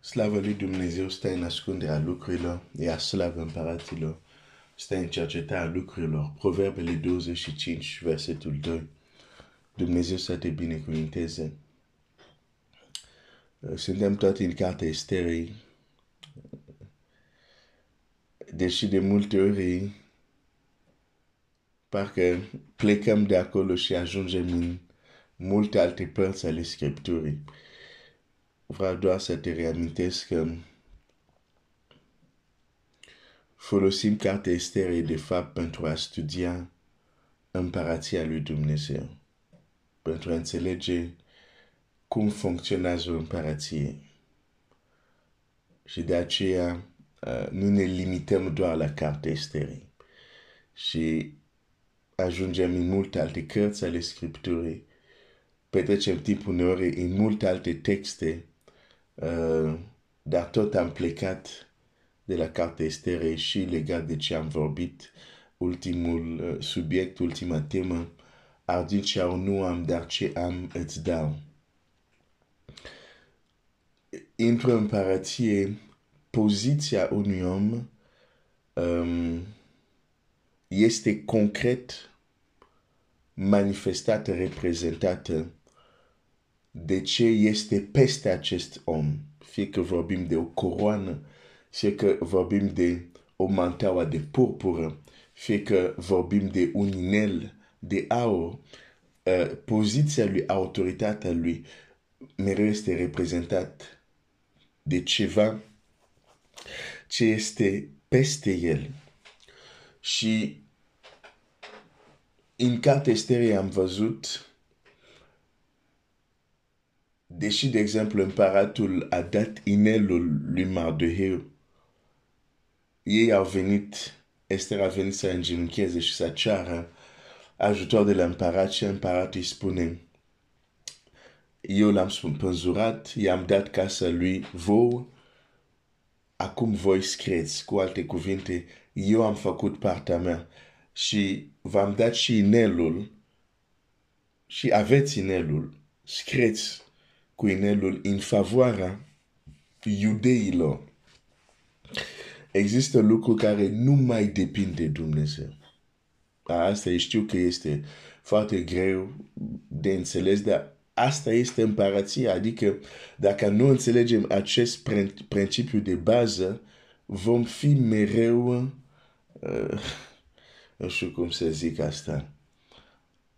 Slavă lui Dumnezeu stă în ascunderea lucrurilor, iar slavă împăratilor stă în cercetarea lucrurilor. Proverbele 25, versetul 2. Dumnezeu să te binecuvinteze. Suntem toți în cartea Esterei. Deși de multe ori parcă plecăm de acolo și ajungem în multe alte părți ale Scripturii vreau doar să te reamintesc că folosim cartea Esterei de fapt pentru a studia împărația lui Dumnezeu, pentru a înțelege cum funcționează o împărație. Și de aceea uh, nu ne limităm doar la cartea Esterei și ajungem în multe alte cărți ale Scripturii, petrecem timp uneori în multe alte texte Uh, dar tot am plecat de la carte Estere și legat de ce am vorbit, ultimul uh, subiect, ultima temă, ardin ce nu am, dar ce am îți dau. Într-o împărație, poziția unui om um, este concret manifestată, reprezentată de ce este peste acest om. Fie că vorbim de o coroană, fie că vorbim de o mantaua de purpură, fie că vorbim de un inel de aur, uh, poziția lui, autoritatea lui mereu este reprezentat de ceva ce este peste el. Și în cartea Estere am văzut deși, de exemplu, împăratul a dat inelul lui Mardoheu, ei au venit, Esther a venit să îngenuncheze și să ceară ajutor de la împărat și împăratul îi spune, eu l-am spânzurat, i-am dat casa lui vouă, acum voi scrieți, cu alte cuvinte, eu am făcut partea mea și v-am dat și inelul și aveți inelul, scrieți cu inelul în favoarea iudeilor. Există lucruri care nu mai depind de Dumnezeu. Asta știu că este foarte greu de înțeles, dar asta este împărația. Adică dacă nu înțelegem acest principiu de bază, vom fi mereu, uh, nu știu cum să zic asta,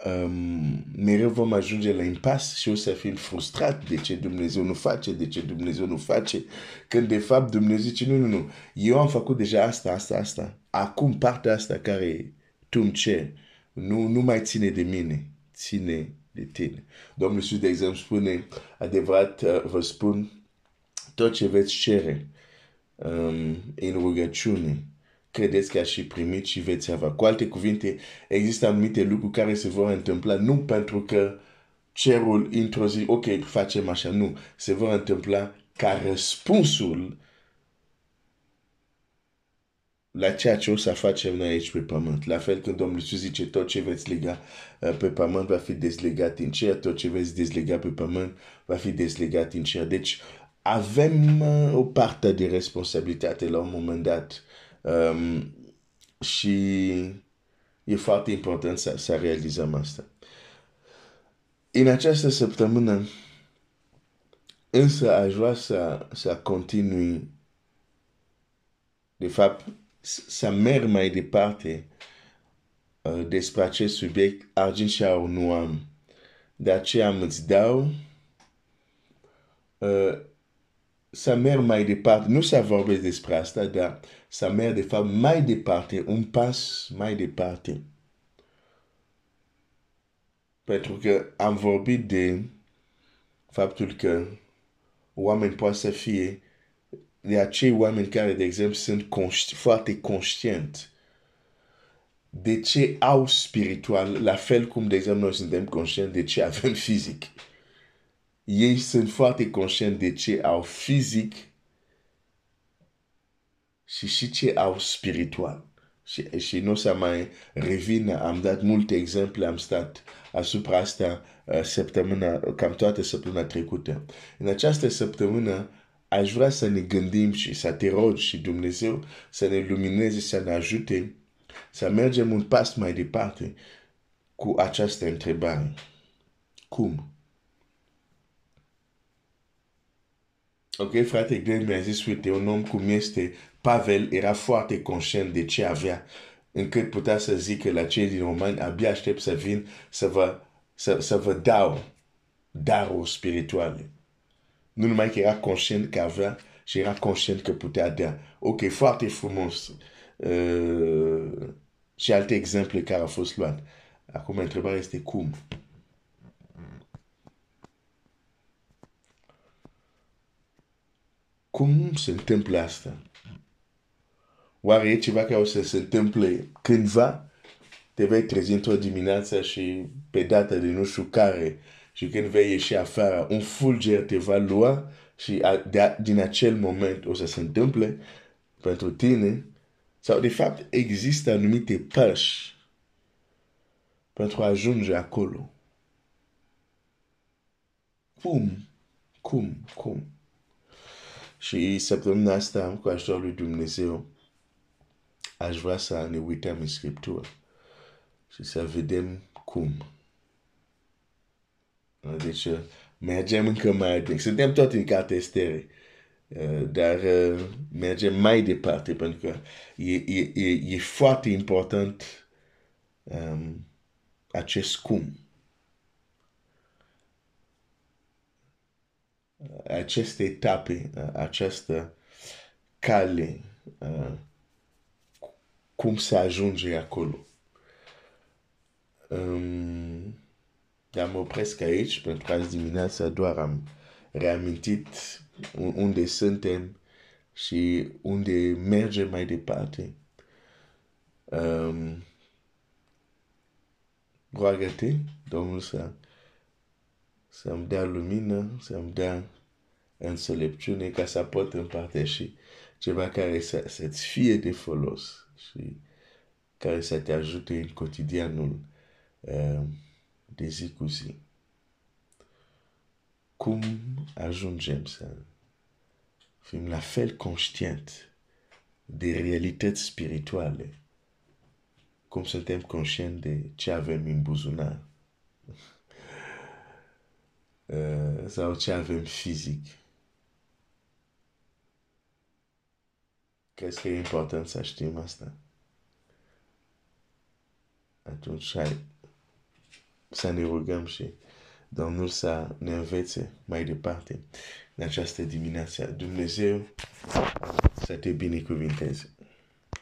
um, mereu vom ajunge la impas și o să fim frustrat de ce Dumnezeu nu face, de ce Dumnezeu nu face, când de fapt Dumnezeu zice, nu, nu, nu, eu am făcut deja asta, asta, asta, acum partea asta care tu îmi cer, nu, nu mai ține de mine, ține de tine. Domnul Iisus, de exemplu, spune, adevărat uh, vă spun, tot ce veți cere um, în rugăciune, credeți că ați și primit și veți avea. Cu alte cuvinte, există anumite lucruri care se vor întâmpla nu pentru că cerul într-o zi, ok, facem așa, nu. Se vor întâmpla ca răspunsul la ceea ce o să facem noi aici pe pământ. La fel când Domnul Iisus zice tot ce veți lega uh, pe pământ va fi dezlegat în cer, tot ce veți dezlega pe pământ va fi dezlegat în cer. Deci avem uh, o parte de responsabilitate la un moment dat Um, și e foarte important să, să realizăm asta. În această săptămână, însă aș vrea să, să continui, de fapt, să merg mai departe uh, despre acest subiect, argint și aur nu am. De aceea îți dau uh, să merg mai departe, nu să vorbesc despre asta, dar să merg de fapt mai departe, un pas mai departe. Pentru că am vorbit de faptul că oameni poate să fie de acei oameni care, de exemplu, sunt conști, foarte conștienți de ce au spiritual, la fel cum, de exemplu, noi suntem conștienți de ce avem fizic ei sunt foarte conștienți de ce au fizic și și ce au spiritual. Și, și nu o să mai revin, am dat multe exemple, am stat asupra asta uh, săptămâna, cam toată săptămâna trecută. În această săptămână aș vrea să ne gândim și să te rog și Dumnezeu să ne lumineze, să ne ajute să mergem un pas mai departe cu această întrebare. Cum? Ok, frate Glenn mi-a zis, uite, un om cum este Pavel era foarte conștient de ce avea, încât putea să zică la cei din romani, abia aștept să vin să vă, să, să vă dau daruri spirituale. Nu numai că era conștient că avea, și era conștient că putea da. Ok, foarte frumos. Uh, și alte exemple care au fost luate. Acum, întrebarea este cum? Cum se întâmplă asta? Oare e ceva care o să se întâmple cândva? Te vei trezi într-o dimineață și pe data de nu știu care și când vei ieși afară, un fulger te va lua și a, de, din acel moment o să se întâmple pentru tine sau de fapt există anumite pași pentru a ajunge acolo. Cum? Cum? Cum? Și săptămâna asta, cu ajutorul lui Dumnezeu, aș vrea să ne uităm în Scriptură și să vedem cum. Deci, mergem încă mai adânc. Suntem tot în cartea estere. Dar mergem mai departe pentru că e, e, e, e foarte important um, acest cum. Aceste etape, această cale, uh, cum să ajunge acolo. Um, am opresc aici pentru că azi dimineața doar am reamintit unde suntem și unde mergem mai departe. Um, roagă-te, Domnul să, să-mi dea lumină, să-mi dea înțelepciune ca să pot împărtăși ceva care să, să-ți fie de folos și care să te ajute în cotidianul uh, de zi cu zi. Cum ajungem să fim la fel conștient de realități spirituale cum suntem conștient de ce avem în buzunar uh, sau ce avem fizic. Crezi că e important să știm asta? Atunci hai să ne rugăm și Domnul să ne învețe mai departe în această dimineață. Dumnezeu să te binecuvinteze.